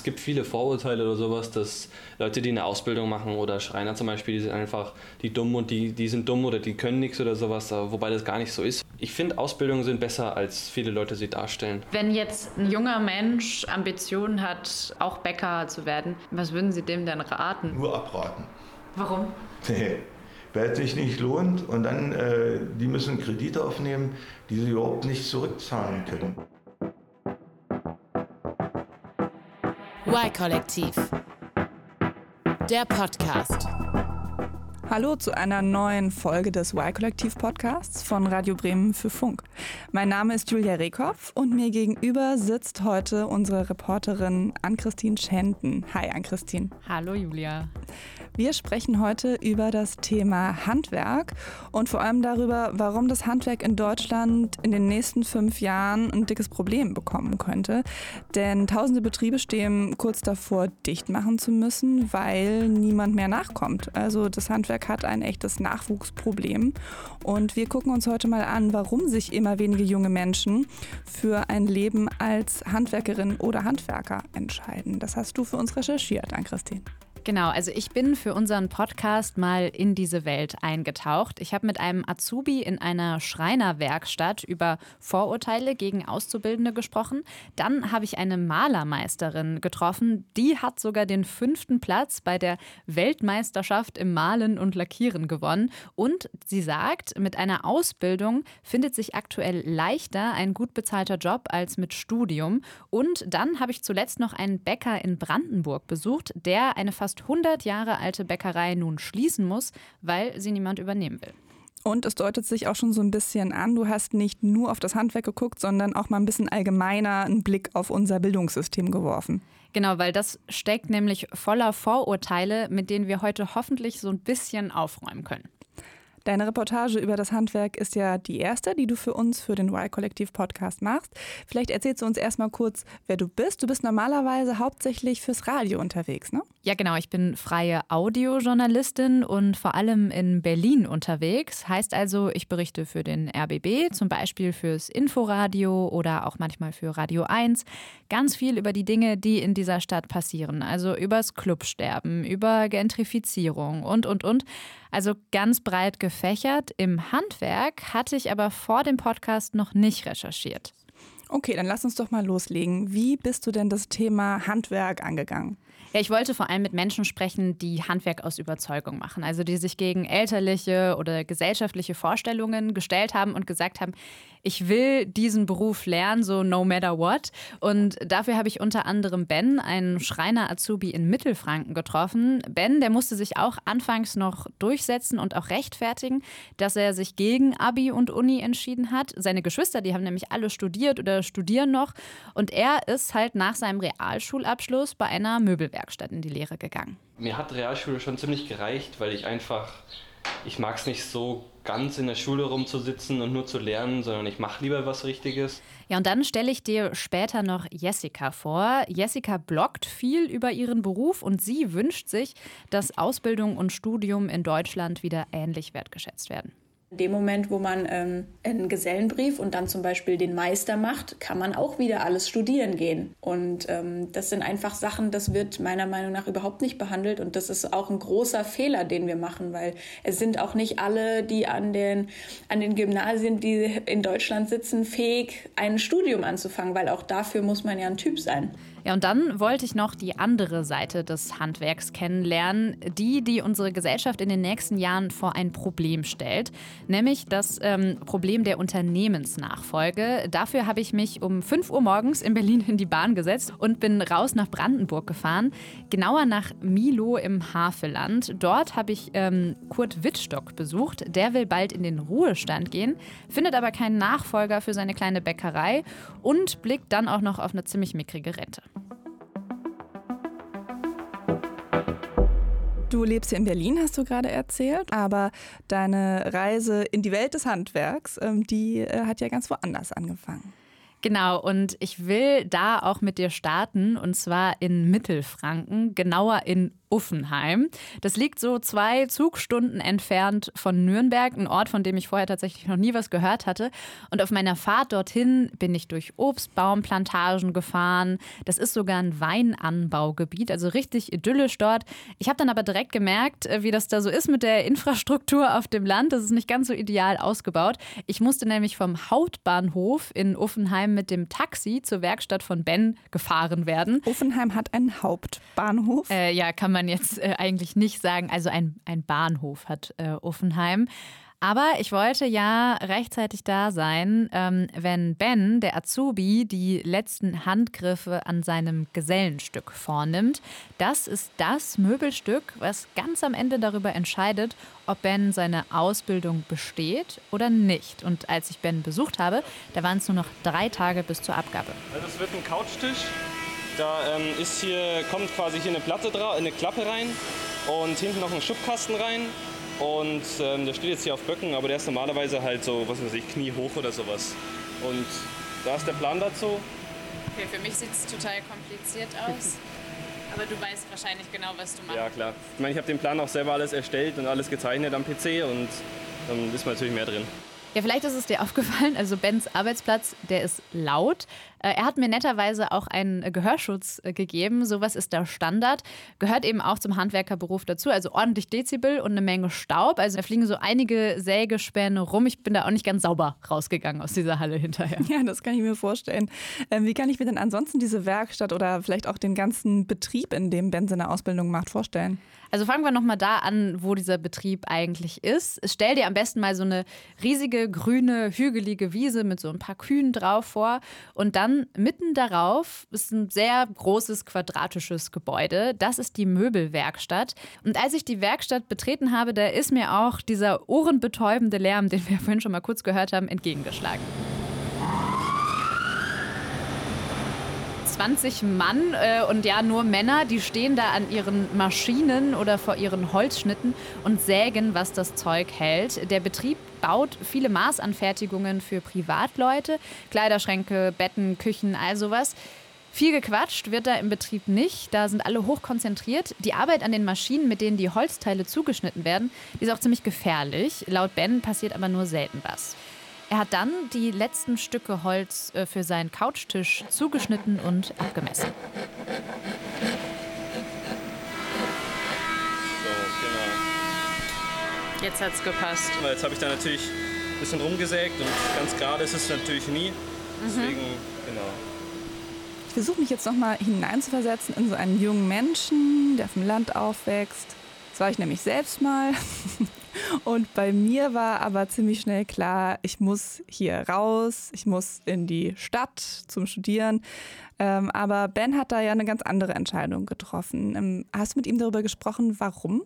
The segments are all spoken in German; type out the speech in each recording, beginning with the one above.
Es gibt viele Vorurteile oder sowas, dass Leute, die eine Ausbildung machen oder Schreiner zum Beispiel, die sind einfach die dumm und die, die sind dumm oder die können nichts oder sowas, wobei das gar nicht so ist. Ich finde, Ausbildungen sind besser, als viele Leute sie darstellen. Wenn jetzt ein junger Mensch Ambitionen hat, auch Bäcker zu werden, was würden Sie dem denn raten? Nur abraten. Warum? Nee, weil es sich nicht lohnt und dann, äh, die müssen Kredite aufnehmen, die sie überhaupt nicht zurückzahlen können. Y-Kollektiv. Der Podcast. Hallo zu einer neuen Folge des Y-Kollektiv-Podcasts von Radio Bremen für Funk. Mein Name ist Julia Rehkopf und mir gegenüber sitzt heute unsere Reporterin Ann-Christine Schenten. Hi, Ann-Christine. Hallo, Julia. Wir sprechen heute über das Thema Handwerk und vor allem darüber, warum das Handwerk in Deutschland in den nächsten fünf Jahren ein dickes Problem bekommen könnte. Denn tausende Betriebe stehen kurz davor, dicht machen zu müssen, weil niemand mehr nachkommt. Also das Handwerk hat ein echtes Nachwuchsproblem. Und wir gucken uns heute mal an, warum sich immer wenige junge Menschen für ein Leben als Handwerkerin oder Handwerker entscheiden. Das hast du für uns recherchiert, Ann-Christine. Genau, also ich bin für unseren Podcast mal in diese Welt eingetaucht. Ich habe mit einem Azubi in einer Schreinerwerkstatt über Vorurteile gegen Auszubildende gesprochen. Dann habe ich eine Malermeisterin getroffen. Die hat sogar den fünften Platz bei der Weltmeisterschaft im Malen und Lackieren gewonnen. Und sie sagt, mit einer Ausbildung findet sich aktuell leichter ein gut bezahlter Job als mit Studium. Und dann habe ich zuletzt noch einen Bäcker in Brandenburg besucht, der eine fast fast 100 Jahre alte Bäckerei nun schließen muss, weil sie niemand übernehmen will. Und es deutet sich auch schon so ein bisschen an, du hast nicht nur auf das Handwerk geguckt, sondern auch mal ein bisschen allgemeiner einen Blick auf unser Bildungssystem geworfen. Genau, weil das steckt nämlich voller Vorurteile, mit denen wir heute hoffentlich so ein bisschen aufräumen können. Deine Reportage über das Handwerk ist ja die erste, die du für uns für den Y-Kollektiv-Podcast machst. Vielleicht erzählst du uns erstmal kurz, wer du bist. Du bist normalerweise hauptsächlich fürs Radio unterwegs, ne? Ja, genau. Ich bin freie Audiojournalistin und vor allem in Berlin unterwegs. Heißt also, ich berichte für den RBB, zum Beispiel fürs Inforadio oder auch manchmal für Radio 1. Ganz viel über die Dinge, die in dieser Stadt passieren. Also übers Clubsterben, über Gentrifizierung und, und, und. Also ganz breit gefächert. Im Handwerk hatte ich aber vor dem Podcast noch nicht recherchiert. Okay, dann lass uns doch mal loslegen. Wie bist du denn das Thema Handwerk angegangen? Ja, ich wollte vor allem mit Menschen sprechen, die Handwerk aus Überzeugung machen. Also die sich gegen elterliche oder gesellschaftliche Vorstellungen gestellt haben und gesagt haben, ich will diesen Beruf lernen, so no matter what. Und dafür habe ich unter anderem Ben, einen Schreiner-Azubi in Mittelfranken, getroffen. Ben, der musste sich auch anfangs noch durchsetzen und auch rechtfertigen, dass er sich gegen Abi und Uni entschieden hat. Seine Geschwister, die haben nämlich alle studiert oder studieren noch. Und er ist halt nach seinem Realschulabschluss bei einer Möbelwerkstatt Werkstatt in die Lehre gegangen. Mir hat Realschule schon ziemlich gereicht, weil ich einfach, ich mag es nicht so ganz in der Schule rumzusitzen und nur zu lernen, sondern ich mache lieber was Richtiges. Ja, und dann stelle ich dir später noch Jessica vor. Jessica bloggt viel über ihren Beruf und sie wünscht sich, dass Ausbildung und Studium in Deutschland wieder ähnlich wertgeschätzt werden. In dem Moment, wo man ähm, einen Gesellenbrief und dann zum Beispiel den Meister macht, kann man auch wieder alles studieren gehen. Und ähm, das sind einfach Sachen, das wird meiner Meinung nach überhaupt nicht behandelt. Und das ist auch ein großer Fehler, den wir machen, weil es sind auch nicht alle, die an den, an den Gymnasien, die in Deutschland sitzen, fähig, ein Studium anzufangen, weil auch dafür muss man ja ein Typ sein. Ja, und dann wollte ich noch die andere Seite des Handwerks kennenlernen, die, die unsere Gesellschaft in den nächsten Jahren vor ein Problem stellt, nämlich das ähm, Problem der Unternehmensnachfolge. Dafür habe ich mich um 5 Uhr morgens in Berlin in die Bahn gesetzt und bin raus nach Brandenburg gefahren, genauer nach Milo im Havelland. Dort habe ich ähm, Kurt Wittstock besucht. Der will bald in den Ruhestand gehen, findet aber keinen Nachfolger für seine kleine Bäckerei und blickt dann auch noch auf eine ziemlich mickrige Rente. Du lebst hier in Berlin, hast du gerade erzählt, aber deine Reise in die Welt des Handwerks, ähm, die äh, hat ja ganz woanders angefangen. Genau, und ich will da auch mit dir starten, und zwar in Mittelfranken, genauer in Uffenheim. Das liegt so zwei Zugstunden entfernt von Nürnberg, ein Ort, von dem ich vorher tatsächlich noch nie was gehört hatte. Und auf meiner Fahrt dorthin bin ich durch Obstbaumplantagen gefahren. Das ist sogar ein Weinanbaugebiet, also richtig idyllisch dort. Ich habe dann aber direkt gemerkt, äh, wie das da so ist mit der Infrastruktur auf dem Land. Das ist nicht ganz so ideal ausgebaut. Ich musste nämlich vom Hauptbahnhof in Uffenheim mit dem Taxi zur Werkstatt von Ben gefahren werden. Uffenheim hat einen Hauptbahnhof. Äh, ja, kann man jetzt äh, eigentlich nicht sagen. Also ein, ein Bahnhof hat äh, Uffenheim. Aber ich wollte ja rechtzeitig da sein, ähm, wenn Ben, der Azubi, die letzten Handgriffe an seinem Gesellenstück vornimmt. Das ist das Möbelstück, was ganz am Ende darüber entscheidet, ob Ben seine Ausbildung besteht oder nicht. Und als ich Ben besucht habe, da waren es nur noch drei Tage bis zur Abgabe. Also es wird ein Couchtisch. Da ähm, ist hier, kommt quasi hier eine Platte drauf, eine Klappe rein und hinten noch ein Schubkasten rein. Und ähm, der steht jetzt hier auf Böcken, aber der ist normalerweise halt so, was weiß ich, Knie hoch oder sowas. Und da ist der Plan dazu. Okay, für mich sieht es total kompliziert aus. Aber du weißt wahrscheinlich genau, was du machst. Ja, klar. Ich meine, ich habe den Plan auch selber alles erstellt und alles gezeichnet am PC und dann ist man natürlich mehr drin. Ja, vielleicht ist es dir aufgefallen, also Bens Arbeitsplatz, der ist laut. Äh, er hat mir netterweise auch einen Gehörschutz äh, gegeben. Sowas ist der Standard. Gehört eben auch zum Handwerkerberuf dazu. Also ordentlich Dezibel und eine Menge Staub. Also da fliegen so einige Sägespäne rum. Ich bin da auch nicht ganz sauber rausgegangen aus dieser Halle hinterher. Ja, das kann ich mir vorstellen. Ähm, wie kann ich mir denn ansonsten diese Werkstatt oder vielleicht auch den ganzen Betrieb, in dem Ben seine Ausbildung macht, vorstellen? Also fangen wir nochmal da an, wo dieser Betrieb eigentlich ist. Stell dir am besten mal so eine riesige, grüne, hügelige Wiese mit so ein paar Kühen drauf vor. Und dann mitten darauf ist ein sehr großes, quadratisches Gebäude. Das ist die Möbelwerkstatt. Und als ich die Werkstatt betreten habe, da ist mir auch dieser ohrenbetäubende Lärm, den wir vorhin schon mal kurz gehört haben, entgegengeschlagen. 20 Mann äh, und ja nur Männer, die stehen da an ihren Maschinen oder vor ihren Holzschnitten und sägen, was das Zeug hält. Der Betrieb baut viele Maßanfertigungen für Privatleute, Kleiderschränke, Betten, Küchen, all sowas. Viel gequatscht wird da im Betrieb nicht, da sind alle hochkonzentriert. Die Arbeit an den Maschinen, mit denen die Holzteile zugeschnitten werden, ist auch ziemlich gefährlich. Laut Ben passiert aber nur selten was. Er hat dann die letzten Stücke Holz äh, für seinen Couchtisch zugeschnitten und abgemessen. So, genau. Jetzt hat's gepasst. Weil jetzt habe ich da natürlich ein bisschen rumgesägt und ganz gerade ist es natürlich nie. Deswegen, genau. Ich versuche mich jetzt nochmal hineinzuversetzen in so einen jungen Menschen, der auf dem Land aufwächst. Das war ich nämlich selbst mal. Und bei mir war aber ziemlich schnell klar, ich muss hier raus, ich muss in die Stadt zum Studieren. Ähm, aber Ben hat da ja eine ganz andere Entscheidung getroffen. Ähm, hast du mit ihm darüber gesprochen, warum?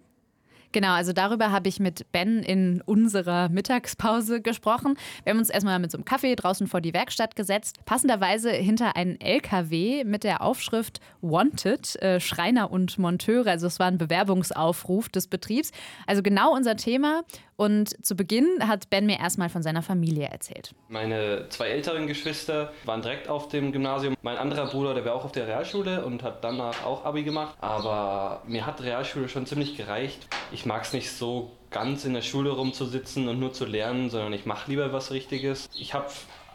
Genau, also darüber habe ich mit Ben in unserer Mittagspause gesprochen. Wir haben uns erstmal mit so einem Kaffee draußen vor die Werkstatt gesetzt, passenderweise hinter einen LKW mit der Aufschrift Wanted, äh, Schreiner und Monteure. Also es war ein Bewerbungsaufruf des Betriebs. Also genau unser Thema. Und zu Beginn hat Ben mir erstmal von seiner Familie erzählt. Meine zwei älteren Geschwister waren direkt auf dem Gymnasium. Mein anderer Bruder, der war auch auf der Realschule und hat danach auch Abi gemacht. Aber mir hat Realschule schon ziemlich gereicht. Ich mag es nicht so ganz in der Schule rumzusitzen und nur zu lernen, sondern ich mache lieber was Richtiges. Ich habe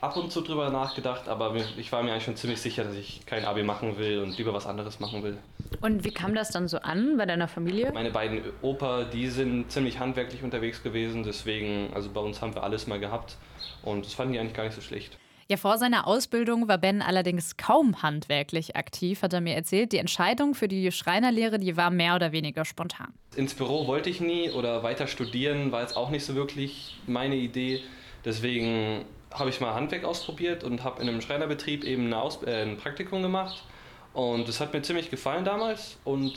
ab und zu drüber nachgedacht, aber ich war mir eigentlich schon ziemlich sicher, dass ich kein Abi machen will und lieber was anderes machen will. Und wie kam das dann so an bei deiner Familie? Meine beiden Opa, die sind ziemlich handwerklich unterwegs gewesen, deswegen, also bei uns haben wir alles mal gehabt und das fanden die eigentlich gar nicht so schlecht. Ja, vor seiner Ausbildung war Ben allerdings kaum handwerklich aktiv, hat er mir erzählt. Die Entscheidung für die Schreinerlehre, die war mehr oder weniger spontan. Ins Büro wollte ich nie oder weiter studieren war jetzt auch nicht so wirklich meine Idee. Deswegen habe ich mal Handwerk ausprobiert und habe in einem Schreinerbetrieb eben äh, ein Praktikum gemacht. Und das hat mir ziemlich gefallen damals. Und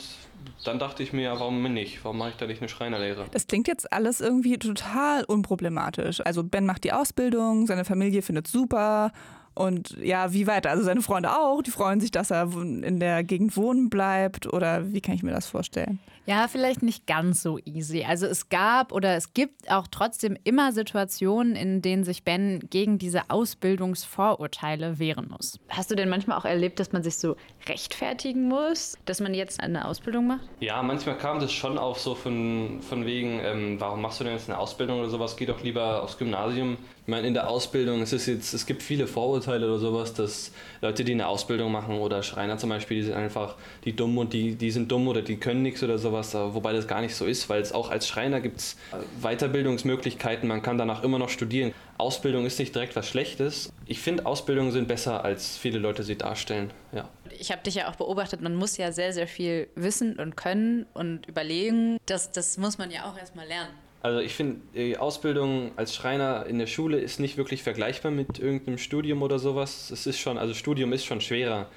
dann dachte ich mir, warum nicht? Warum mache ich da nicht eine Schreinerlehre? Das klingt jetzt alles irgendwie total unproblematisch. Also Ben macht die Ausbildung, seine Familie findet super Und ja, wie weiter? Also seine Freunde auch, die freuen sich, dass er in der Gegend wohnen bleibt oder wie kann ich mir das vorstellen? Ja, vielleicht nicht ganz so easy. Also es gab oder es gibt auch trotzdem immer Situationen, in denen sich Ben gegen diese Ausbildungsvorurteile wehren muss. Hast du denn manchmal auch erlebt, dass man sich so rechtfertigen muss, dass man jetzt eine Ausbildung macht? Ja, manchmal kam das schon auf so von, von wegen, ähm, warum machst du denn jetzt eine Ausbildung oder sowas? Geh doch lieber aufs Gymnasium. Ich meine, in der Ausbildung, es ist jetzt, es gibt viele Vorurteile oder sowas, dass Leute, die eine Ausbildung machen oder Schreiner zum Beispiel, die sind einfach die dumm und die, die sind dumm oder die können nichts oder sowas, wobei das gar nicht so ist, weil es auch als Schreiner gibt es Weiterbildungsmöglichkeiten, man kann danach immer noch studieren. Ausbildung ist nicht direkt was Schlechtes. Ich finde, Ausbildungen sind besser, als viele Leute sie darstellen. Ja. Ich habe dich ja auch beobachtet, man muss ja sehr, sehr viel wissen und können und überlegen. Das, das muss man ja auch erstmal lernen. Also ich finde, die Ausbildung als Schreiner in der Schule ist nicht wirklich vergleichbar mit irgendeinem Studium oder sowas. Es ist schon, also Studium ist schon schwerer,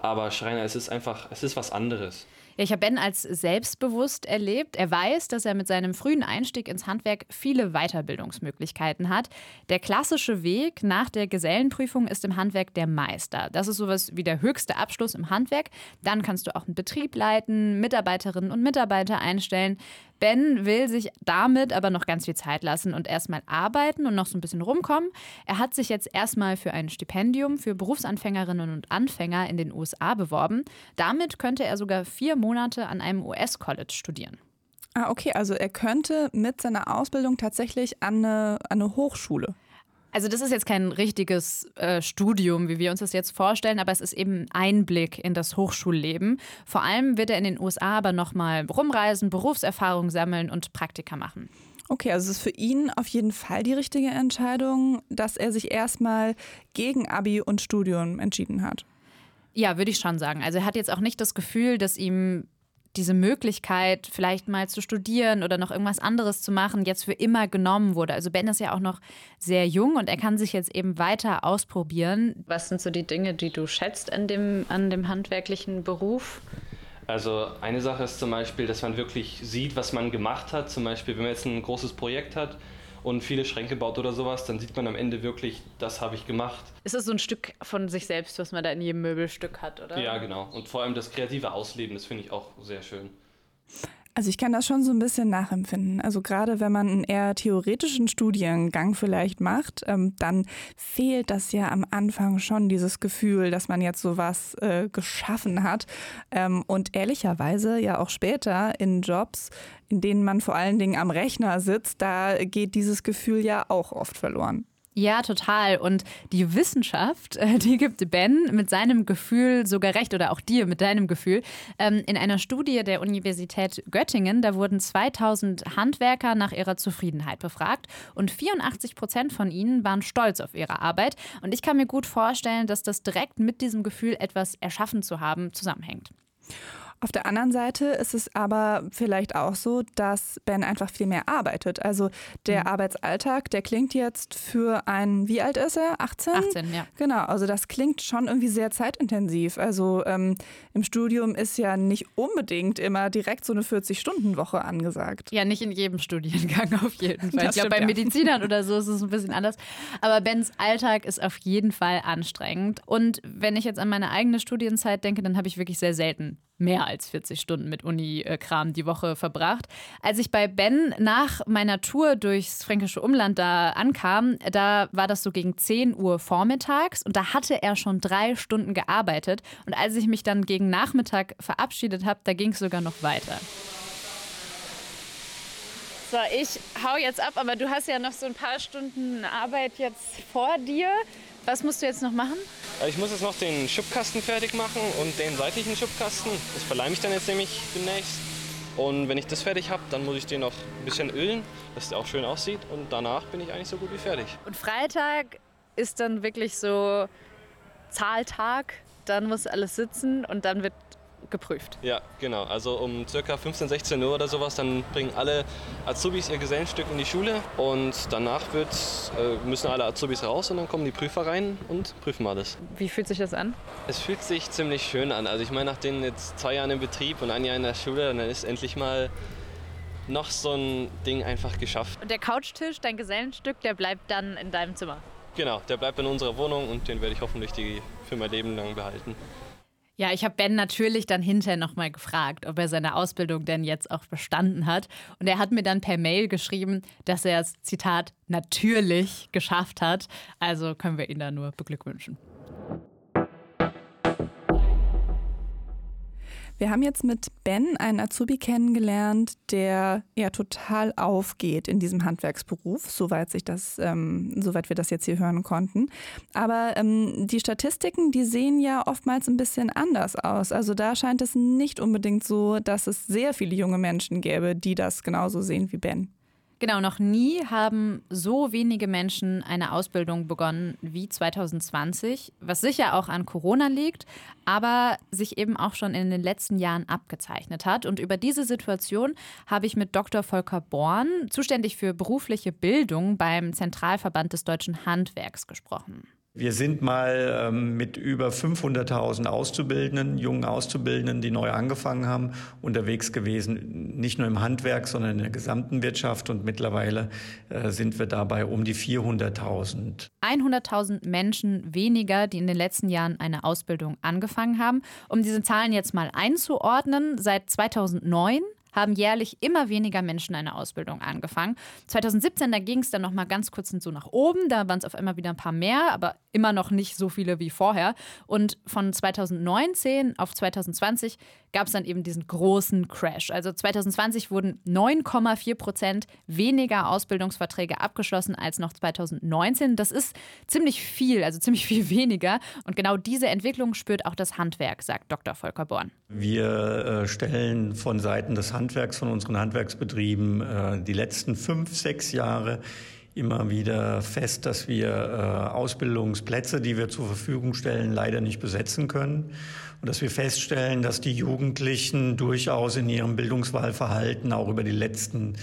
aber Schreiner, es ist einfach, es ist was anderes. Ja, ich habe Ben als selbstbewusst erlebt. Er weiß, dass er mit seinem frühen Einstieg ins Handwerk viele Weiterbildungsmöglichkeiten hat. Der klassische Weg nach der Gesellenprüfung ist im Handwerk der Meister. Das ist sowas wie der höchste Abschluss im Handwerk. Dann kannst du auch einen Betrieb leiten, Mitarbeiterinnen und Mitarbeiter einstellen. Ben will sich damit aber noch ganz viel Zeit lassen und erstmal arbeiten und noch so ein bisschen rumkommen. Er hat sich jetzt erstmal für ein Stipendium für Berufsanfängerinnen und Anfänger in den USA beworben. Damit könnte er sogar vier Monate an einem US-College studieren. Ah, okay, also er könnte mit seiner Ausbildung tatsächlich an eine, an eine Hochschule. Also das ist jetzt kein richtiges äh, Studium, wie wir uns das jetzt vorstellen, aber es ist eben Einblick in das Hochschulleben. Vor allem wird er in den USA aber nochmal rumreisen, Berufserfahrung sammeln und Praktika machen. Okay, also es ist für ihn auf jeden Fall die richtige Entscheidung, dass er sich erstmal gegen Abi und Studium entschieden hat. Ja, würde ich schon sagen. Also er hat jetzt auch nicht das Gefühl, dass ihm diese Möglichkeit, vielleicht mal zu studieren oder noch irgendwas anderes zu machen, jetzt für immer genommen wurde. Also Ben ist ja auch noch sehr jung und er kann sich jetzt eben weiter ausprobieren. Was sind so die Dinge, die du schätzt an dem, an dem handwerklichen Beruf? Also eine Sache ist zum Beispiel, dass man wirklich sieht, was man gemacht hat. Zum Beispiel, wenn man jetzt ein großes Projekt hat, und viele Schränke baut oder sowas, dann sieht man am Ende wirklich, das habe ich gemacht. Ist das so ein Stück von sich selbst, was man da in jedem Möbelstück hat, oder? Ja, genau. Und vor allem das kreative Ausleben, das finde ich auch sehr schön. Also ich kann das schon so ein bisschen nachempfinden. Also gerade wenn man einen eher theoretischen Studiengang vielleicht macht, ähm, dann fehlt das ja am Anfang schon dieses Gefühl, dass man jetzt sowas äh, geschaffen hat. Ähm, und ehrlicherweise ja auch später in Jobs, in denen man vor allen Dingen am Rechner sitzt, da geht dieses Gefühl ja auch oft verloren. Ja, total. Und die Wissenschaft, äh, die gibt Ben mit seinem Gefühl sogar recht oder auch dir mit deinem Gefühl. Ähm, in einer Studie der Universität Göttingen, da wurden 2000 Handwerker nach ihrer Zufriedenheit befragt und 84 Prozent von ihnen waren stolz auf ihre Arbeit. Und ich kann mir gut vorstellen, dass das direkt mit diesem Gefühl, etwas erschaffen zu haben, zusammenhängt. Auf der anderen Seite ist es aber vielleicht auch so, dass Ben einfach viel mehr arbeitet. Also der mhm. Arbeitsalltag, der klingt jetzt für einen, wie alt ist er? 18? 18, ja. Genau, also das klingt schon irgendwie sehr zeitintensiv. Also ähm, im Studium ist ja nicht unbedingt immer direkt so eine 40-Stunden-Woche angesagt. Ja, nicht in jedem Studiengang auf jeden Fall. Das ich glaube, bei ja. Medizinern oder so ist es ein bisschen anders. Aber Bens Alltag ist auf jeden Fall anstrengend. Und wenn ich jetzt an meine eigene Studienzeit denke, dann habe ich wirklich sehr selten mehr als 40 Stunden mit Uni-Kram die Woche verbracht. Als ich bei Ben nach meiner Tour durchs fränkische Umland da ankam, da war das so gegen 10 Uhr vormittags und da hatte er schon drei Stunden gearbeitet. Und als ich mich dann gegen Nachmittag verabschiedet habe, da ging es sogar noch weiter. So, ich hau jetzt ab, aber du hast ja noch so ein paar Stunden Arbeit jetzt vor dir. Was musst du jetzt noch machen? Äh, ich muss jetzt noch den Schubkasten fertig machen und den seitlichen Schubkasten. Das verleime ich dann jetzt nämlich demnächst. Und wenn ich das fertig habe, dann muss ich den noch ein bisschen ölen, dass der auch schön aussieht. Und danach bin ich eigentlich so gut wie fertig. Und Freitag ist dann wirklich so Zahltag. Dann muss alles sitzen und dann wird geprüft. Ja, genau. Also um ca. 15, 16 Uhr oder sowas, dann bringen alle Azubis ihr Gesellenstück in die Schule und danach wird, äh, müssen alle Azubis raus und dann kommen die Prüfer rein und prüfen alles. Wie fühlt sich das an? Es fühlt sich ziemlich schön an. Also ich meine, nach den jetzt zwei Jahren im Betrieb und ein Jahr in der Schule, dann ist endlich mal noch so ein Ding einfach geschafft. Und der Couchtisch, dein Gesellenstück, der bleibt dann in deinem Zimmer? Genau, der bleibt in unserer Wohnung und den werde ich hoffentlich die, für mein Leben lang behalten. Ja, ich habe Ben natürlich dann hinterher nochmal gefragt, ob er seine Ausbildung denn jetzt auch bestanden hat. Und er hat mir dann per Mail geschrieben, dass er es, Zitat, natürlich geschafft hat. Also können wir ihn da nur beglückwünschen. Wir haben jetzt mit Ben einen Azubi kennengelernt, der ja total aufgeht in diesem Handwerksberuf, soweit sich das, ähm, soweit wir das jetzt hier hören konnten. Aber ähm, die Statistiken, die sehen ja oftmals ein bisschen anders aus. Also da scheint es nicht unbedingt so, dass es sehr viele junge Menschen gäbe, die das genauso sehen wie Ben. Genau, noch nie haben so wenige Menschen eine Ausbildung begonnen wie 2020, was sicher auch an Corona liegt, aber sich eben auch schon in den letzten Jahren abgezeichnet hat. Und über diese Situation habe ich mit Dr. Volker Born, zuständig für berufliche Bildung beim Zentralverband des deutschen Handwerks, gesprochen. Wir sind mal ähm, mit über 500.000 Auszubildenden, jungen Auszubildenden, die neu angefangen haben, unterwegs gewesen, nicht nur im Handwerk, sondern in der gesamten Wirtschaft. Und mittlerweile äh, sind wir dabei um die 400.000. 100.000 Menschen weniger, die in den letzten Jahren eine Ausbildung angefangen haben. Um diese Zahlen jetzt mal einzuordnen, seit 2009 haben jährlich immer weniger Menschen eine Ausbildung angefangen. 2017, da ging es dann noch mal ganz kurz so nach oben, da waren es auf einmal wieder ein paar mehr, aber immer noch nicht so viele wie vorher. Und von 2019 auf 2020 gab es dann eben diesen großen Crash. Also 2020 wurden 9,4 Prozent weniger Ausbildungsverträge abgeschlossen als noch 2019. Das ist ziemlich viel, also ziemlich viel weniger. Und genau diese Entwicklung spürt auch das Handwerk, sagt Dr. Volker Born. Wir äh, stellen von Seiten des Handwerks, von unseren Handwerksbetrieben äh, die letzten fünf, sechs Jahre immer wieder fest, dass wir äh, Ausbildungsplätze, die wir zur Verfügung stellen, leider nicht besetzen können. Und dass wir feststellen, dass die Jugendlichen durchaus in ihrem Bildungswahlverhalten auch über die letzten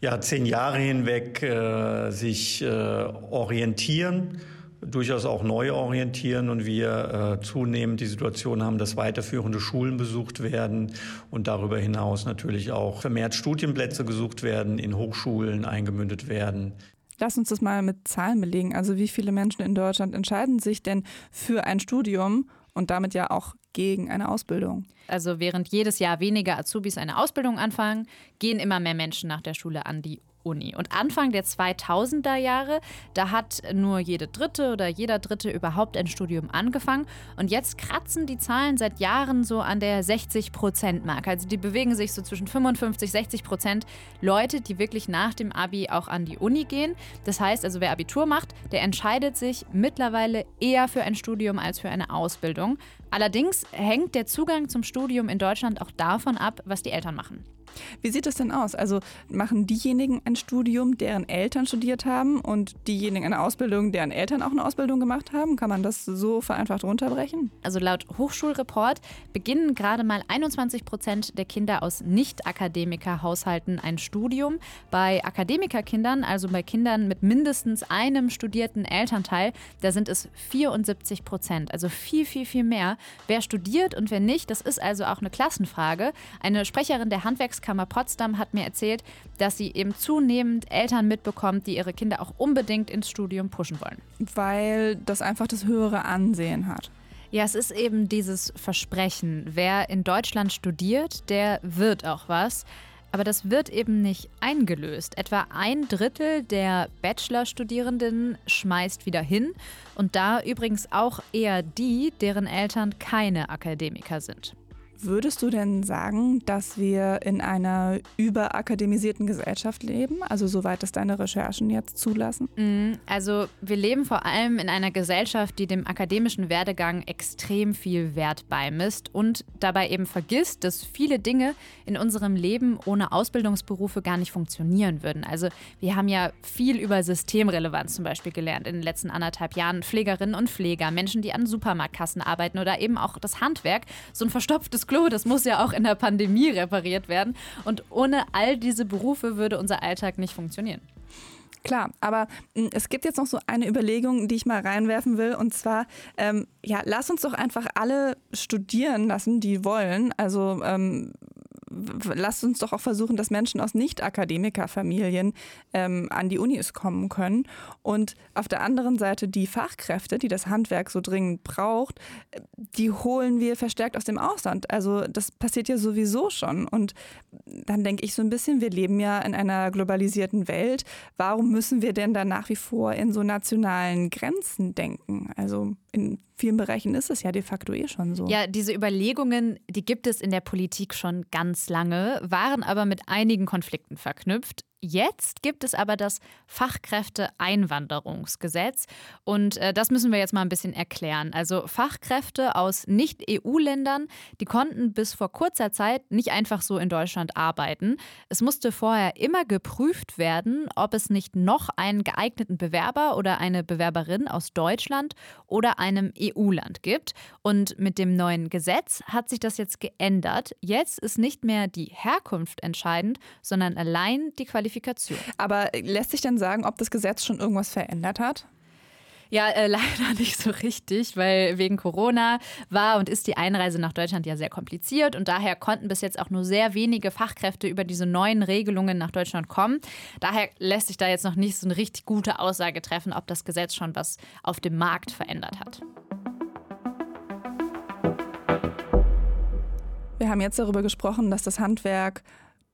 ja, zehn Jahre hinweg äh, sich äh, orientieren durchaus auch neu orientieren und wir äh, zunehmend die Situation haben, dass weiterführende Schulen besucht werden und darüber hinaus natürlich auch vermehrt Studienplätze gesucht werden, in Hochschulen eingemündet werden. Lass uns das mal mit Zahlen belegen. Also wie viele Menschen in Deutschland entscheiden sich denn für ein Studium und damit ja auch gegen eine Ausbildung? Also während jedes Jahr weniger Azubis eine Ausbildung anfangen, gehen immer mehr Menschen nach der Schule an die Uni. Und Anfang der 2000er Jahre, da hat nur jede dritte oder jeder dritte überhaupt ein Studium angefangen. Und jetzt kratzen die Zahlen seit Jahren so an der 60-Prozent-Marke. Also die bewegen sich so zwischen 55, 60 Prozent Leute, die wirklich nach dem Abi auch an die Uni gehen. Das heißt also, wer Abitur macht, der entscheidet sich mittlerweile eher für ein Studium als für eine Ausbildung. Allerdings hängt der Zugang zum Studium in Deutschland auch davon ab, was die Eltern machen. Wie sieht es denn aus? Also machen diejenigen ein Studium, deren Eltern studiert haben und diejenigen eine Ausbildung, deren Eltern auch eine Ausbildung gemacht haben? Kann man das so vereinfacht runterbrechen? Also laut Hochschulreport beginnen gerade mal 21 Prozent der Kinder aus Nicht-Akademiker-Haushalten ein Studium. Bei Akademikerkindern, also bei Kindern mit mindestens einem studierten Elternteil, da sind es 74 Prozent. Also viel, viel, viel mehr. Wer studiert und wer nicht, das ist also auch eine Klassenfrage. Eine Sprecherin der Handwerks Handwerkskammer Potsdam hat mir erzählt, dass sie eben zunehmend Eltern mitbekommt, die ihre Kinder auch unbedingt ins Studium pushen wollen. Weil das einfach das höhere Ansehen hat. Ja, es ist eben dieses Versprechen. Wer in Deutschland studiert, der wird auch was. Aber das wird eben nicht eingelöst. Etwa ein Drittel der Bachelorstudierenden schmeißt wieder hin. Und da übrigens auch eher die, deren Eltern keine Akademiker sind. Würdest du denn sagen, dass wir in einer überakademisierten Gesellschaft leben? Also soweit es deine Recherchen jetzt zulassen? Mm, also wir leben vor allem in einer Gesellschaft, die dem akademischen Werdegang extrem viel Wert beimisst und dabei eben vergisst, dass viele Dinge in unserem Leben ohne Ausbildungsberufe gar nicht funktionieren würden. Also wir haben ja viel über Systemrelevanz zum Beispiel gelernt in den letzten anderthalb Jahren. Pflegerinnen und Pfleger, Menschen, die an Supermarktkassen arbeiten oder eben auch das Handwerk. So ein verstopftes Klo, das muss ja auch in der Pandemie repariert werden. Und ohne all diese Berufe würde unser Alltag nicht funktionieren. Klar, aber hm, es gibt jetzt noch so eine Überlegung, die ich mal reinwerfen will. Und zwar, ähm, ja, lass uns doch einfach alle studieren lassen, die wollen. Also ähm, lasst uns doch auch versuchen, dass Menschen aus Nicht-Akademikerfamilien ähm, an die Unis kommen können. Und auf der anderen Seite die Fachkräfte, die das Handwerk so dringend braucht, die holen wir verstärkt aus dem Ausland. Also das passiert ja sowieso schon. Und dann denke ich so ein bisschen, wir leben ja in einer globalisierten Welt. Warum müssen wir denn dann nach wie vor in so nationalen Grenzen denken? Also in vielen Bereichen ist es ja de facto eh schon so. Ja, diese Überlegungen, die gibt es in der Politik schon ganz lange, waren aber mit einigen Konflikten verknüpft. Jetzt gibt es aber das Fachkräfteeinwanderungsgesetz und äh, das müssen wir jetzt mal ein bisschen erklären. Also Fachkräfte aus Nicht-EU-Ländern, die konnten bis vor kurzer Zeit nicht einfach so in Deutschland arbeiten. Es musste vorher immer geprüft werden, ob es nicht noch einen geeigneten Bewerber oder eine Bewerberin aus Deutschland oder einem EU-Land gibt. Und mit dem neuen Gesetz hat sich das jetzt geändert. Jetzt ist nicht mehr die Herkunft entscheidend, sondern allein die Qualifikation Qualifikation. Aber lässt sich denn sagen, ob das Gesetz schon irgendwas verändert hat? Ja, äh, leider nicht so richtig, weil wegen Corona war und ist die Einreise nach Deutschland ja sehr kompliziert und daher konnten bis jetzt auch nur sehr wenige Fachkräfte über diese neuen Regelungen nach Deutschland kommen. Daher lässt sich da jetzt noch nicht so eine richtig gute Aussage treffen, ob das Gesetz schon was auf dem Markt verändert hat. Wir haben jetzt darüber gesprochen, dass das Handwerk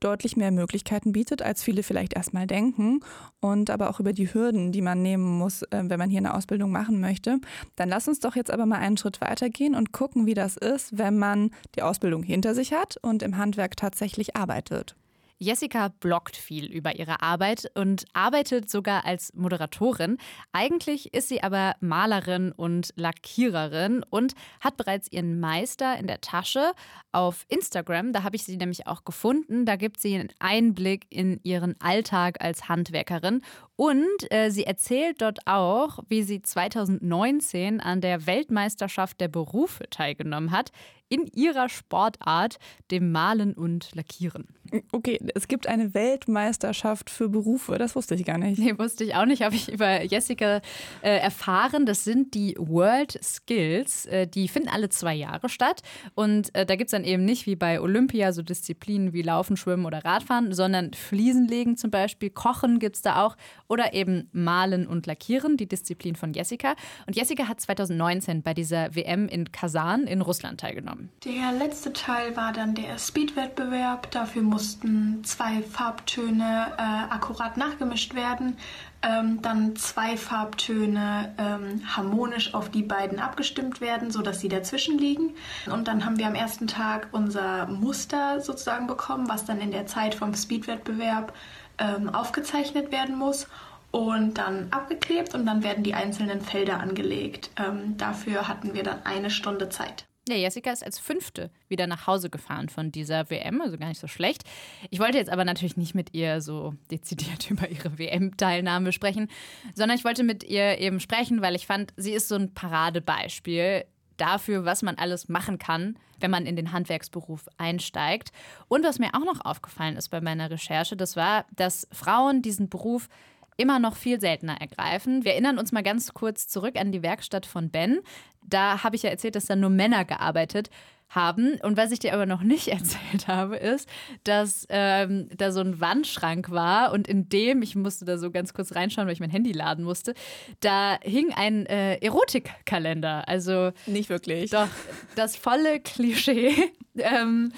deutlich mehr Möglichkeiten bietet, als viele vielleicht erstmal denken und aber auch über die Hürden, die man nehmen muss, äh, wenn man hier eine Ausbildung machen möchte. Dann lass uns doch jetzt aber mal einen Schritt weitergehen und gucken, wie das ist, wenn man die Ausbildung hinter sich hat und im Handwerk tatsächlich arbeitet. Jessica bloggt viel über ihre Arbeit und arbeitet sogar als Moderatorin. Eigentlich ist sie aber Malerin und Lackiererin und hat bereits ihren Meister in der Tasche. Auf Instagram, da habe ich sie nämlich auch gefunden, da gibt sie einen Einblick in ihren Alltag als Handwerkerin und äh, sie erzählt dort auch, wie sie 2019 an der Weltmeisterschaft der Berufe teilgenommen hat in ihrer Sportart, dem Malen und Lackieren. Okay, es gibt eine Weltmeisterschaft für Berufe, das wusste ich gar nicht. Nee, wusste ich auch nicht, habe ich über Jessica äh, erfahren. Das sind die World Skills, äh, die finden alle zwei Jahre statt. Und äh, da gibt es dann eben nicht wie bei Olympia so Disziplinen wie Laufen, Schwimmen oder Radfahren, sondern Fliesenlegen zum Beispiel, Kochen gibt es da auch oder eben Malen und Lackieren, die Disziplin von Jessica. Und Jessica hat 2019 bei dieser WM in Kasan in Russland teilgenommen haben. Der letzte Teil war dann der Speed-Wettbewerb. Dafür mussten zwei Farbtöne äh, akkurat nachgemischt werden. Ähm, dann zwei Farbtöne ähm, harmonisch auf die beiden abgestimmt werden, sodass sie dazwischen liegen. Und dann haben wir am ersten Tag unser Muster sozusagen bekommen, was dann in der Zeit vom Speed-Wettbewerb ähm, aufgezeichnet werden muss und dann abgeklebt und dann werden die einzelnen Felder angelegt. Ähm, dafür hatten wir dann eine Stunde Zeit. Ja, Jessica ist als Fünfte wieder nach Hause gefahren von dieser WM, also gar nicht so schlecht. Ich wollte jetzt aber natürlich nicht mit ihr so dezidiert über ihre WM-Teilnahme sprechen, sondern ich wollte mit ihr eben sprechen, weil ich fand, sie ist so ein Paradebeispiel dafür, was man alles machen kann, wenn man in den Handwerksberuf einsteigt. Und was mir auch noch aufgefallen ist bei meiner Recherche, das war, dass Frauen diesen Beruf immer noch viel seltener ergreifen. Wir erinnern uns mal ganz kurz zurück an die Werkstatt von Ben. Da habe ich ja erzählt, dass da nur Männer gearbeitet haben. Und was ich dir aber noch nicht erzählt habe, ist, dass ähm, da so ein Wandschrank war und in dem, ich musste da so ganz kurz reinschauen, weil ich mein Handy laden musste, da hing ein äh, Erotikkalender. Also nicht wirklich. Doch, das volle Klischee. ähm,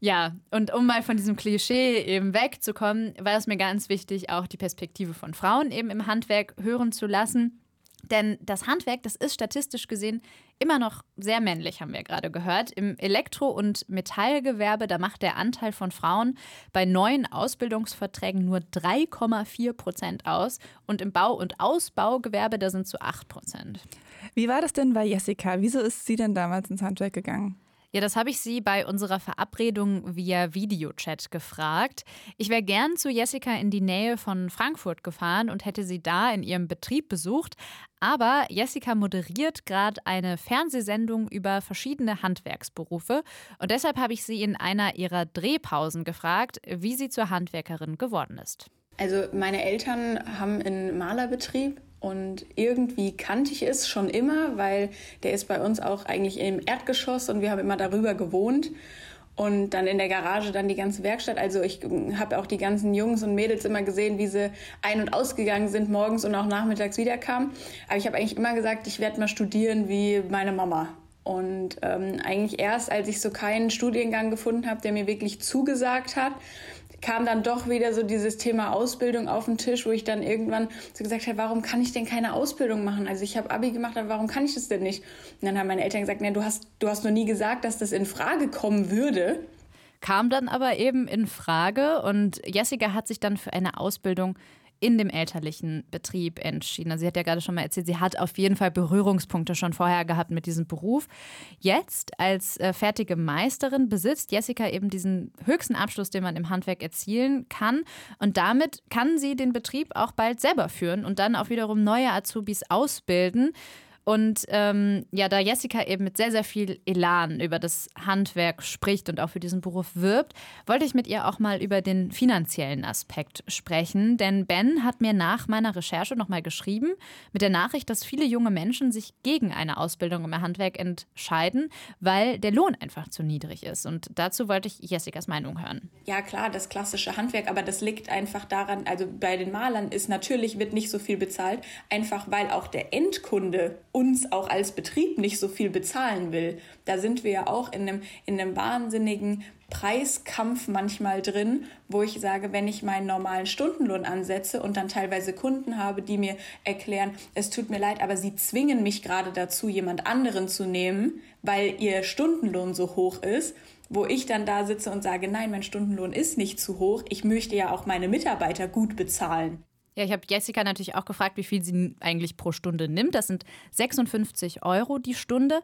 ja, und um mal von diesem Klischee eben wegzukommen, war es mir ganz wichtig, auch die Perspektive von Frauen eben im Handwerk hören zu lassen. Denn das Handwerk, das ist statistisch gesehen immer noch sehr männlich, haben wir gerade gehört. Im Elektro- und Metallgewerbe, da macht der Anteil von Frauen bei neuen Ausbildungsverträgen nur 3,4 Prozent aus. Und im Bau- und Ausbaugewerbe, da sind es so 8 Prozent. Wie war das denn bei Jessica? Wieso ist sie denn damals ins Handwerk gegangen? Ja, das habe ich sie bei unserer Verabredung via Videochat gefragt. Ich wäre gern zu Jessica in die Nähe von Frankfurt gefahren und hätte sie da in ihrem Betrieb besucht. Aber Jessica moderiert gerade eine Fernsehsendung über verschiedene Handwerksberufe. Und deshalb habe ich sie in einer ihrer Drehpausen gefragt, wie sie zur Handwerkerin geworden ist. Also meine Eltern haben einen Malerbetrieb und irgendwie kannte ich es schon immer, weil der ist bei uns auch eigentlich im Erdgeschoss und wir haben immer darüber gewohnt. und dann in der Garage dann die ganze Werkstatt. Also ich habe auch die ganzen Jungs und Mädels immer gesehen, wie sie ein- und ausgegangen sind, morgens und auch nachmittags wiederkamen. Aber ich habe eigentlich immer gesagt, ich werde mal studieren wie meine Mama. Und ähm, eigentlich erst, als ich so keinen Studiengang gefunden habe, der mir wirklich zugesagt hat, kam dann doch wieder so dieses Thema Ausbildung auf den Tisch, wo ich dann irgendwann so gesagt habe, warum kann ich denn keine Ausbildung machen? Also ich habe Abi gemacht, aber warum kann ich das denn nicht? Und dann haben meine Eltern gesagt, nee, du hast, du hast noch nie gesagt, dass das in Frage kommen würde. Kam dann aber eben in Frage und Jessica hat sich dann für eine Ausbildung in dem elterlichen Betrieb entschieden. Also sie hat ja gerade schon mal erzählt, sie hat auf jeden Fall Berührungspunkte schon vorher gehabt mit diesem Beruf. Jetzt als äh, fertige Meisterin besitzt Jessica eben diesen höchsten Abschluss, den man im Handwerk erzielen kann. Und damit kann sie den Betrieb auch bald selber führen und dann auch wiederum neue Azubis ausbilden. Und ähm, ja, da Jessica eben mit sehr, sehr viel Elan über das Handwerk spricht und auch für diesen Beruf wirbt, wollte ich mit ihr auch mal über den finanziellen Aspekt sprechen. Denn Ben hat mir nach meiner Recherche nochmal geschrieben mit der Nachricht, dass viele junge Menschen sich gegen eine Ausbildung im Handwerk entscheiden, weil der Lohn einfach zu niedrig ist. Und dazu wollte ich Jessicas Meinung hören. Ja, klar, das klassische Handwerk, aber das liegt einfach daran, also bei den Malern ist natürlich, wird nicht so viel bezahlt, einfach weil auch der Endkunde uns auch als Betrieb nicht so viel bezahlen will. Da sind wir ja auch in einem, in einem wahnsinnigen Preiskampf manchmal drin, wo ich sage, wenn ich meinen normalen Stundenlohn ansetze und dann teilweise Kunden habe, die mir erklären, es tut mir leid, aber sie zwingen mich gerade dazu, jemand anderen zu nehmen, weil ihr Stundenlohn so hoch ist, wo ich dann da sitze und sage, nein, mein Stundenlohn ist nicht zu hoch, ich möchte ja auch meine Mitarbeiter gut bezahlen. Ja, ich habe Jessica natürlich auch gefragt, wie viel sie eigentlich pro Stunde nimmt. Das sind 56 Euro die Stunde.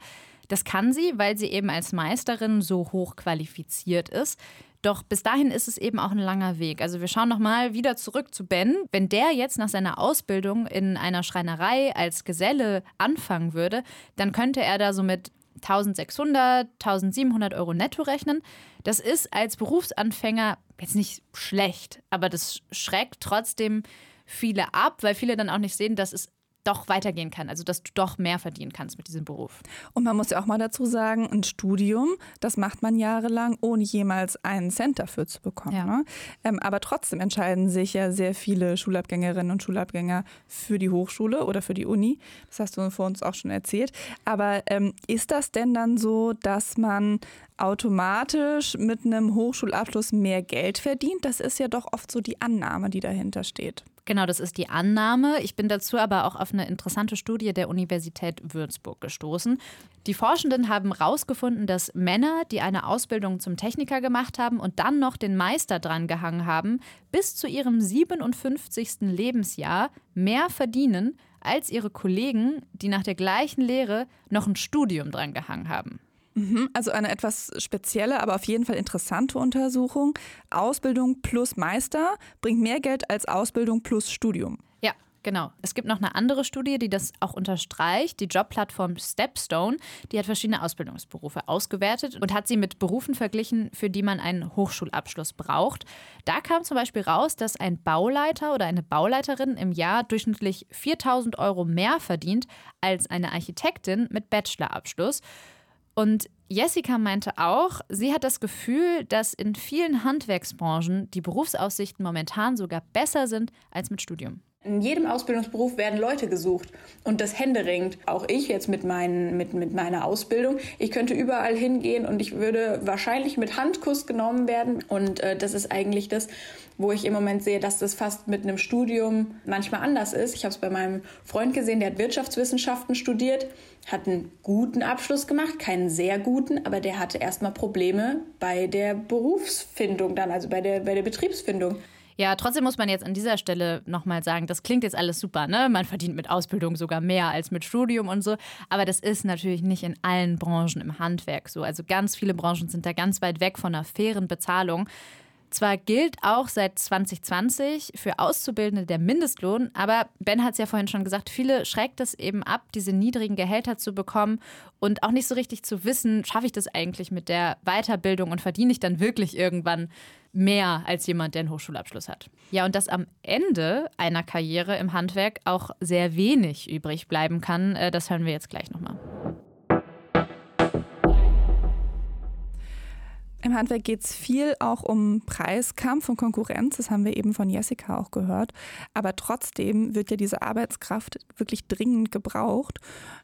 Das kann sie, weil sie eben als Meisterin so hoch qualifiziert ist. Doch bis dahin ist es eben auch ein langer Weg. Also wir schauen nochmal wieder zurück zu Ben. Wenn der jetzt nach seiner Ausbildung in einer Schreinerei als Geselle anfangen würde, dann könnte er da so mit 1600, 1700 Euro netto rechnen. Das ist als Berufsanfänger jetzt nicht schlecht, aber das schreckt trotzdem viele ab, weil viele dann auch nicht sehen, dass es doch weitergehen kann, also dass du doch mehr verdienen kannst mit diesem Beruf. Und man muss ja auch mal dazu sagen, ein Studium, das macht man jahrelang, ohne jemals einen Cent dafür zu bekommen. Ja. Ne? Ähm, aber trotzdem entscheiden sich ja sehr viele Schulabgängerinnen und Schulabgänger für die Hochschule oder für die Uni. Das hast du vor uns auch schon erzählt. Aber ähm, ist das denn dann so, dass man automatisch mit einem Hochschulabschluss mehr Geld verdient? Das ist ja doch oft so die Annahme, die dahinter steht. Genau, das ist die Annahme. Ich bin dazu aber auch auf eine interessante Studie der Universität Würzburg gestoßen. Die Forschenden haben herausgefunden, dass Männer, die eine Ausbildung zum Techniker gemacht haben und dann noch den Meister dran gehangen haben, bis zu ihrem 57. Lebensjahr mehr verdienen als ihre Kollegen, die nach der gleichen Lehre noch ein Studium dran gehangen haben. Mhm, also eine etwas spezielle, aber auf jeden Fall interessante Untersuchung. Ausbildung plus Meister bringt mehr Geld als Ausbildung plus Studium. Ja, Genau. Es gibt noch eine andere Studie, die das auch unterstreicht. Die Jobplattform Stepstone, die hat verschiedene Ausbildungsberufe ausgewertet und hat sie mit Berufen verglichen, für die man einen Hochschulabschluss braucht. Da kam zum Beispiel raus, dass ein Bauleiter oder eine Bauleiterin im Jahr durchschnittlich 4000 Euro mehr verdient als eine Architektin mit Bachelorabschluss. Und Jessica meinte auch, sie hat das Gefühl, dass in vielen Handwerksbranchen die Berufsaussichten momentan sogar besser sind als mit Studium. In jedem Ausbildungsberuf werden Leute gesucht und das händeringend. Auch ich jetzt mit, meinen, mit, mit meiner Ausbildung. Ich könnte überall hingehen und ich würde wahrscheinlich mit Handkuss genommen werden. Und äh, das ist eigentlich das, wo ich im Moment sehe, dass das fast mit einem Studium manchmal anders ist. Ich habe es bei meinem Freund gesehen, der hat Wirtschaftswissenschaften studiert, hat einen guten Abschluss gemacht, keinen sehr guten, aber der hatte erstmal Probleme bei der Berufsfindung dann, also bei der, bei der Betriebsfindung. Ja, trotzdem muss man jetzt an dieser Stelle nochmal sagen, das klingt jetzt alles super, ne? Man verdient mit Ausbildung sogar mehr als mit Studium und so. Aber das ist natürlich nicht in allen Branchen im Handwerk so. Also ganz viele Branchen sind da ganz weit weg von einer fairen Bezahlung. Zwar gilt auch seit 2020 für Auszubildende der Mindestlohn, aber Ben hat es ja vorhin schon gesagt, viele schreckt es eben ab, diese niedrigen Gehälter zu bekommen und auch nicht so richtig zu wissen, schaffe ich das eigentlich mit der Weiterbildung und verdiene ich dann wirklich irgendwann mehr als jemand, der einen Hochschulabschluss hat. Ja, und dass am Ende einer Karriere im Handwerk auch sehr wenig übrig bleiben kann, äh, das hören wir jetzt gleich nochmal. Handwerk geht es viel auch um Preiskampf und Konkurrenz, das haben wir eben von Jessica auch gehört. Aber trotzdem wird ja diese Arbeitskraft wirklich dringend gebraucht.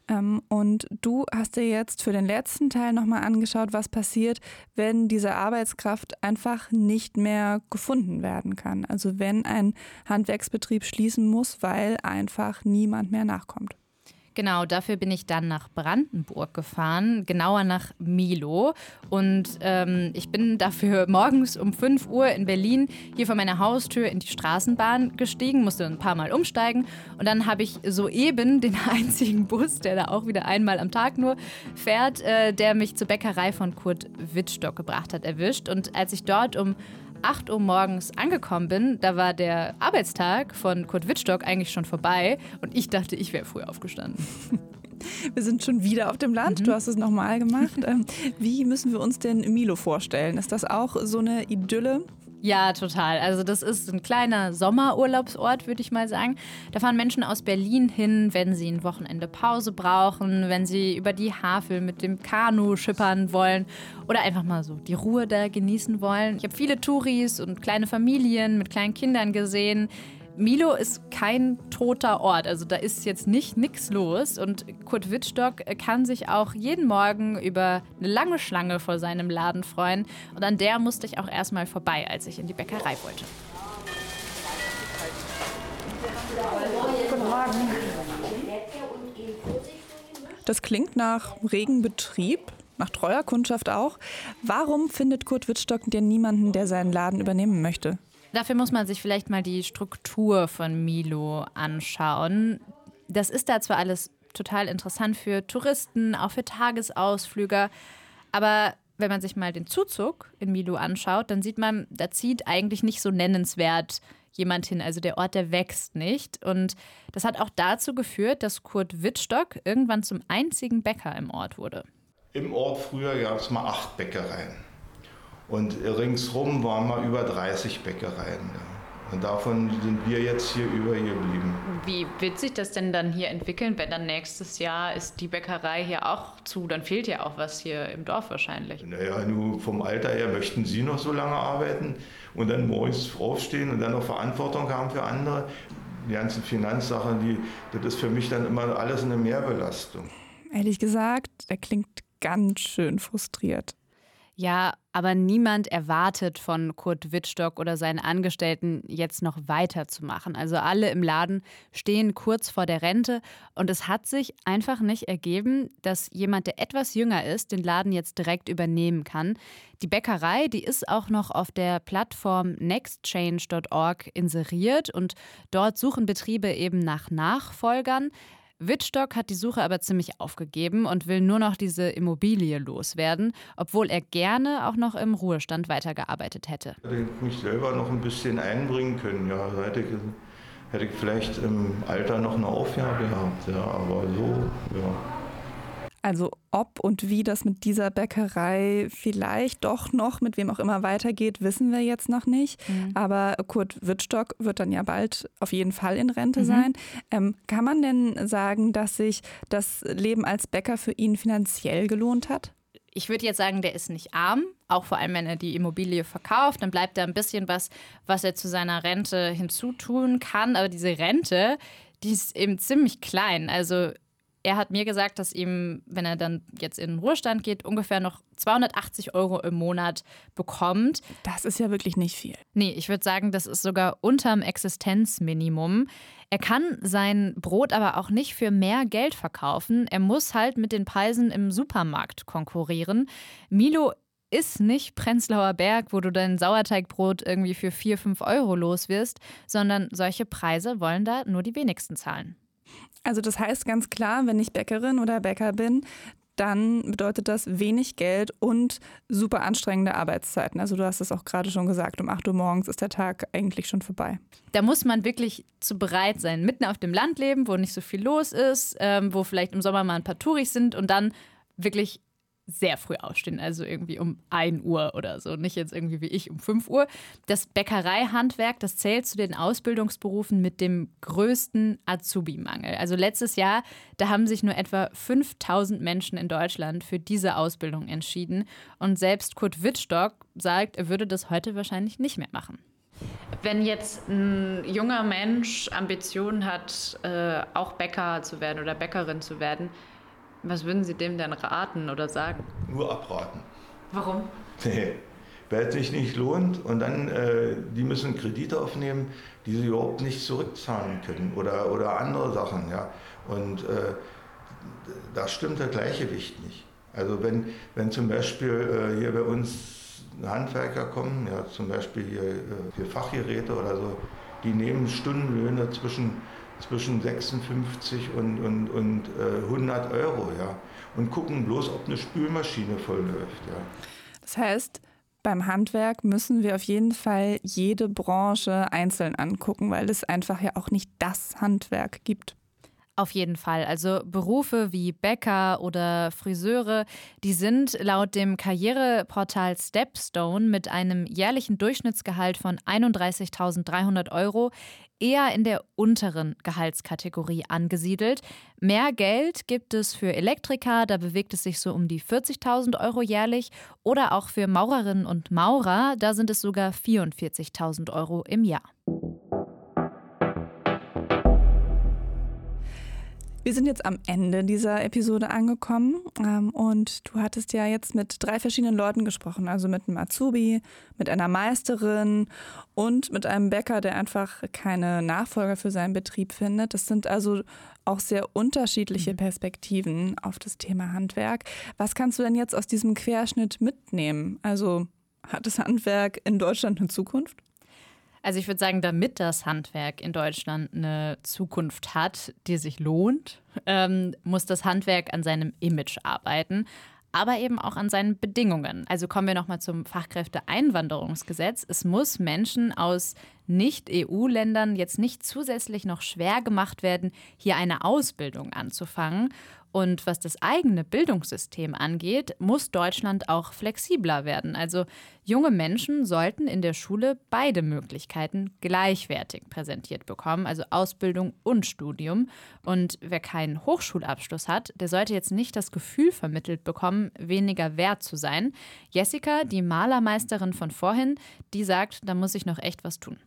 Ähm, und du hast dir jetzt für den letzten Teil nochmal angeschaut, was passiert, wenn diese Arbeitskraft einfach nicht mehr gefunden werden kann. Also wenn ein Handwerksbetrieb schließen muss, weil einfach niemand mehr nachkommt. Genau, dafür bin ich dann nach Brandenburg gefahren, genauer nach Milo. Und ähm, ich bin dafür morgens um 5 Uhr in Berlin hier vor meiner Haustür in die Straßenbahn gestiegen, musste ein paar Mal umsteigen. Und dann habe ich soeben den einzigen Bus, der da auch wieder einmal am Tag nur fährt, äh, der mich zur Bäckerei von Kurt Wittstock gebracht hat, erwischt. Und als ich dort um 8 Uhr morgens angekommen bin, da war der Arbeitstag von Kurt Wittstock eigentlich schon vorbei und ich dachte, ich wäre früh aufgestanden. Wir sind schon wieder auf dem Land. Mhm. Du hast es nochmal gemacht. Ähm, wie müssen wir uns denn Milo vorstellen? Ist das auch so eine Idylle? Ja, total. Also das ist ein kleiner Sommerurlaubsort, würde ich mal sagen. Da fahren Menschen aus Berlin hin, wenn sie ein Wochenende Pause brauchen, wenn sie über die Havel mit dem Kanu schippern wollen oder einfach mal so die Ruhe da genießen wollen. Ich habe viele Touris und kleine Familien mit kleinen Kindern gesehen. Milo ist kein toter Ort, also da ist jetzt nicht nichts los und Kurt Wittstock kann sich auch jeden Morgen über eine lange Schlange vor seinem Laden freuen und an der musste ich auch erstmal vorbei, als ich in die Bäckerei wollte. Guten Morgen. Das klingt nach regen Betrieb, nach treuer Kundschaft auch. Warum findet Kurt Wittstock denn niemanden, der seinen Laden übernehmen möchte? Dafür muss man sich vielleicht mal die Struktur von Milo anschauen. Das ist da zwar alles total interessant für Touristen, auch für Tagesausflüger, aber wenn man sich mal den Zuzug in Milo anschaut, dann sieht man, da zieht eigentlich nicht so nennenswert jemand hin. Also der Ort, der wächst nicht. Und das hat auch dazu geführt, dass Kurt Wittstock irgendwann zum einzigen Bäcker im Ort wurde. Im Ort früher gab es mal acht Bäckereien. Und ringsrum waren mal über 30 Bäckereien. Und davon sind wir jetzt hier über hier geblieben. Wie wird sich das denn dann hier entwickeln, wenn dann nächstes Jahr ist die Bäckerei hier auch zu? Dann fehlt ja auch was hier im Dorf wahrscheinlich. Naja, nur vom Alter her möchten Sie noch so lange arbeiten und dann morgens aufstehen und dann noch Verantwortung haben für andere. Die ganzen Finanzsachen, die, das ist für mich dann immer alles eine Mehrbelastung. Ehrlich gesagt, er klingt ganz schön frustriert. Ja, aber niemand erwartet von Kurt Wittstock oder seinen Angestellten jetzt noch weiterzumachen. Also alle im Laden stehen kurz vor der Rente und es hat sich einfach nicht ergeben, dass jemand, der etwas jünger ist, den Laden jetzt direkt übernehmen kann. Die Bäckerei, die ist auch noch auf der Plattform nextchange.org inseriert und dort suchen Betriebe eben nach Nachfolgern. Wittstock hat die Suche aber ziemlich aufgegeben und will nur noch diese Immobilie loswerden, obwohl er gerne auch noch im Ruhestand weitergearbeitet hätte. Hätte ich mich selber noch ein bisschen einbringen können. Ja, hätte ich, hätte ich vielleicht im Alter noch eine Aufgabe gehabt. Ja, aber so, ja. Also ob und wie das mit dieser Bäckerei vielleicht doch noch mit wem auch immer weitergeht, wissen wir jetzt noch nicht. Mhm. Aber Kurt Wittstock wird dann ja bald auf jeden Fall in Rente mhm. sein. Ähm, kann man denn sagen, dass sich das Leben als Bäcker für ihn finanziell gelohnt hat? ich würde jetzt sagen, der ist nicht arm, auch vor allem wenn er die Immobilie verkauft, dann bleibt da ein bisschen was, was er zu seiner Rente hinzutun kann. Aber diese Rente, die ist eben ziemlich klein. Also er hat mir gesagt, dass ihm, wenn er dann jetzt in den Ruhestand geht, ungefähr noch 280 Euro im Monat bekommt. Das ist ja wirklich nicht viel. Nee, ich würde sagen, das ist sogar unterm Existenzminimum. Er kann sein Brot aber auch nicht für mehr Geld verkaufen. Er muss halt mit den Preisen im Supermarkt konkurrieren. Milo ist nicht Prenzlauer Berg, wo du dein Sauerteigbrot irgendwie für 4, 5 Euro los wirst, sondern solche Preise wollen da nur die wenigsten zahlen. Also das heißt ganz klar, wenn ich Bäckerin oder Bäcker bin, dann bedeutet das wenig Geld und super anstrengende Arbeitszeiten. Also du hast es auch gerade schon gesagt, um 8 Uhr morgens ist der Tag eigentlich schon vorbei. Da muss man wirklich zu bereit sein, mitten auf dem Land leben, wo nicht so viel los ist, ähm, wo vielleicht im Sommer mal ein paar Touris sind und dann wirklich sehr früh aufstehen, also irgendwie um 1 Uhr oder so, nicht jetzt irgendwie wie ich um 5 Uhr. Das Bäckereihandwerk, das zählt zu den Ausbildungsberufen mit dem größten Azubi-Mangel. Also letztes Jahr, da haben sich nur etwa 5000 Menschen in Deutschland für diese Ausbildung entschieden und selbst Kurt Wittstock sagt, er würde das heute wahrscheinlich nicht mehr machen. Wenn jetzt ein junger Mensch Ambitionen hat, äh, auch Bäcker zu werden oder Bäckerin zu werden, was würden Sie dem denn raten oder sagen? Nur abraten. Warum? Nee, weil es sich nicht lohnt und dann, äh, die müssen Kredite aufnehmen, die sie überhaupt nicht zurückzahlen können oder, oder andere Sachen. Ja. Und äh, da stimmt das Gleichgewicht nicht. Also wenn, wenn zum Beispiel äh, hier bei uns Handwerker kommen, ja, zum Beispiel hier äh, für Fachgeräte oder so, die nehmen Stundenlöhne zwischen zwischen 56 und, und, und äh, 100 Euro, ja. Und gucken bloß, ob eine Spülmaschine voll läuft, ja. Das heißt, beim Handwerk müssen wir auf jeden Fall jede Branche einzeln angucken, weil es einfach ja auch nicht das Handwerk gibt. Auf jeden Fall. Also Berufe wie Bäcker oder Friseure, die sind laut dem Karriereportal Stepstone mit einem jährlichen Durchschnittsgehalt von 31.300 Euro eher in der unteren Gehaltskategorie angesiedelt. Mehr Geld gibt es für Elektriker, da bewegt es sich so um die 40.000 Euro jährlich. Oder auch für Maurerinnen und Maurer, da sind es sogar 44.000 Euro im Jahr. Wir sind jetzt am Ende dieser Episode angekommen ähm, und du hattest ja jetzt mit drei verschiedenen Leuten gesprochen, also mit einem Azubi, mit einer Meisterin und mit einem Bäcker, der einfach keine Nachfolger für seinen Betrieb findet. Das sind also auch sehr unterschiedliche mhm. Perspektiven auf das Thema Handwerk. Was kannst du denn jetzt aus diesem Querschnitt mitnehmen? Also hat das Handwerk in Deutschland eine Zukunft? Also ich würde sagen, damit das Handwerk in Deutschland eine Zukunft hat, die sich lohnt, ähm, muss das Handwerk an seinem Image arbeiten, aber eben auch an seinen Bedingungen. Also kommen wir nochmal zum Fachkräfteeinwanderungsgesetz. Es muss Menschen aus Nicht-EU-Ländern jetzt nicht zusätzlich noch schwer gemacht werden, hier eine Ausbildung anzufangen. Und was das eigene Bildungssystem angeht, muss Deutschland auch flexibler werden. Also junge Menschen sollten in der Schule beide Möglichkeiten gleichwertig präsentiert bekommen, also Ausbildung und Studium. Und wer keinen Hochschulabschluss hat, der sollte jetzt nicht das Gefühl vermittelt bekommen, weniger wert zu sein. Jessica, die Malermeisterin von vorhin, die sagt, da muss ich noch echt was tun.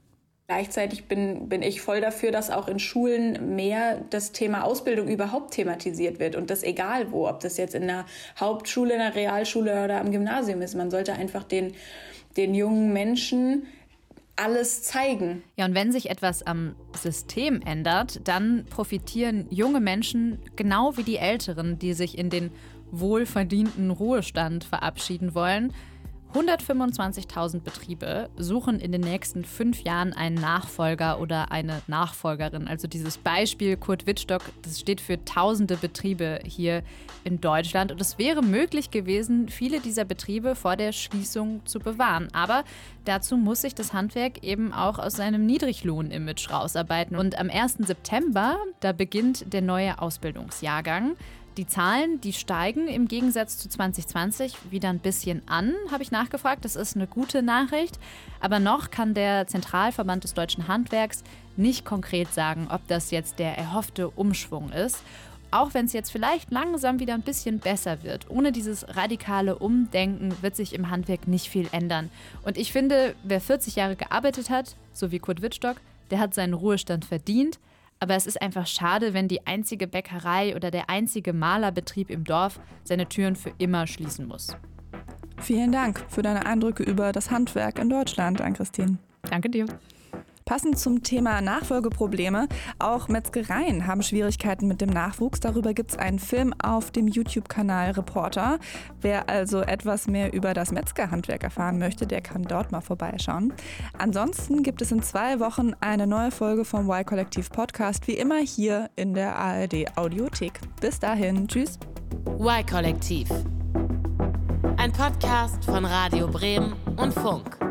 Gleichzeitig bin, bin ich voll dafür, dass auch in Schulen mehr das Thema Ausbildung überhaupt thematisiert wird. Und das egal wo, ob das jetzt in der Hauptschule, in der Realschule oder am Gymnasium ist. Man sollte einfach den, den jungen Menschen alles zeigen. Ja, und wenn sich etwas am System ändert, dann profitieren junge Menschen genau wie die Älteren, die sich in den wohlverdienten Ruhestand verabschieden wollen. 125.000 Betriebe suchen in den nächsten fünf Jahren einen Nachfolger oder eine Nachfolgerin. Also dieses Beispiel Kurt Wittstock, das steht für tausende Betriebe hier in Deutschland. Und es wäre möglich gewesen, viele dieser Betriebe vor der Schließung zu bewahren. Aber dazu muss sich das Handwerk eben auch aus seinem Niedriglohn-Image rausarbeiten. Und am 1. September, da beginnt der neue Ausbildungsjahrgang. Die Zahlen, die steigen im Gegensatz zu 2020 wieder ein bisschen an, habe ich nachgefragt. Das ist eine gute Nachricht. Aber noch kann der Zentralverband des deutschen Handwerks nicht konkret sagen, ob das jetzt der erhoffte Umschwung ist. Auch wenn es jetzt vielleicht langsam wieder ein bisschen besser wird. Ohne dieses radikale Umdenken wird sich im Handwerk nicht viel ändern. Und ich finde, wer 40 Jahre gearbeitet hat, so wie Kurt Wittstock, der hat seinen Ruhestand verdient. Aber es ist einfach schade, wenn die einzige Bäckerei oder der einzige Malerbetrieb im Dorf seine Türen für immer schließen muss. Vielen Dank für deine Eindrücke über das Handwerk in Deutschland, Ann-Christine. Danke dir. Passend zum Thema Nachfolgeprobleme, auch Metzgereien haben Schwierigkeiten mit dem Nachwuchs. Darüber gibt es einen Film auf dem YouTube-Kanal Reporter. Wer also etwas mehr über das Metzgerhandwerk erfahren möchte, der kann dort mal vorbeischauen. Ansonsten gibt es in zwei Wochen eine neue Folge vom Y-Kollektiv Podcast, wie immer hier in der ARD Audiothek. Bis dahin, tschüss. Y-Kollektiv. Ein Podcast von Radio Bremen und Funk.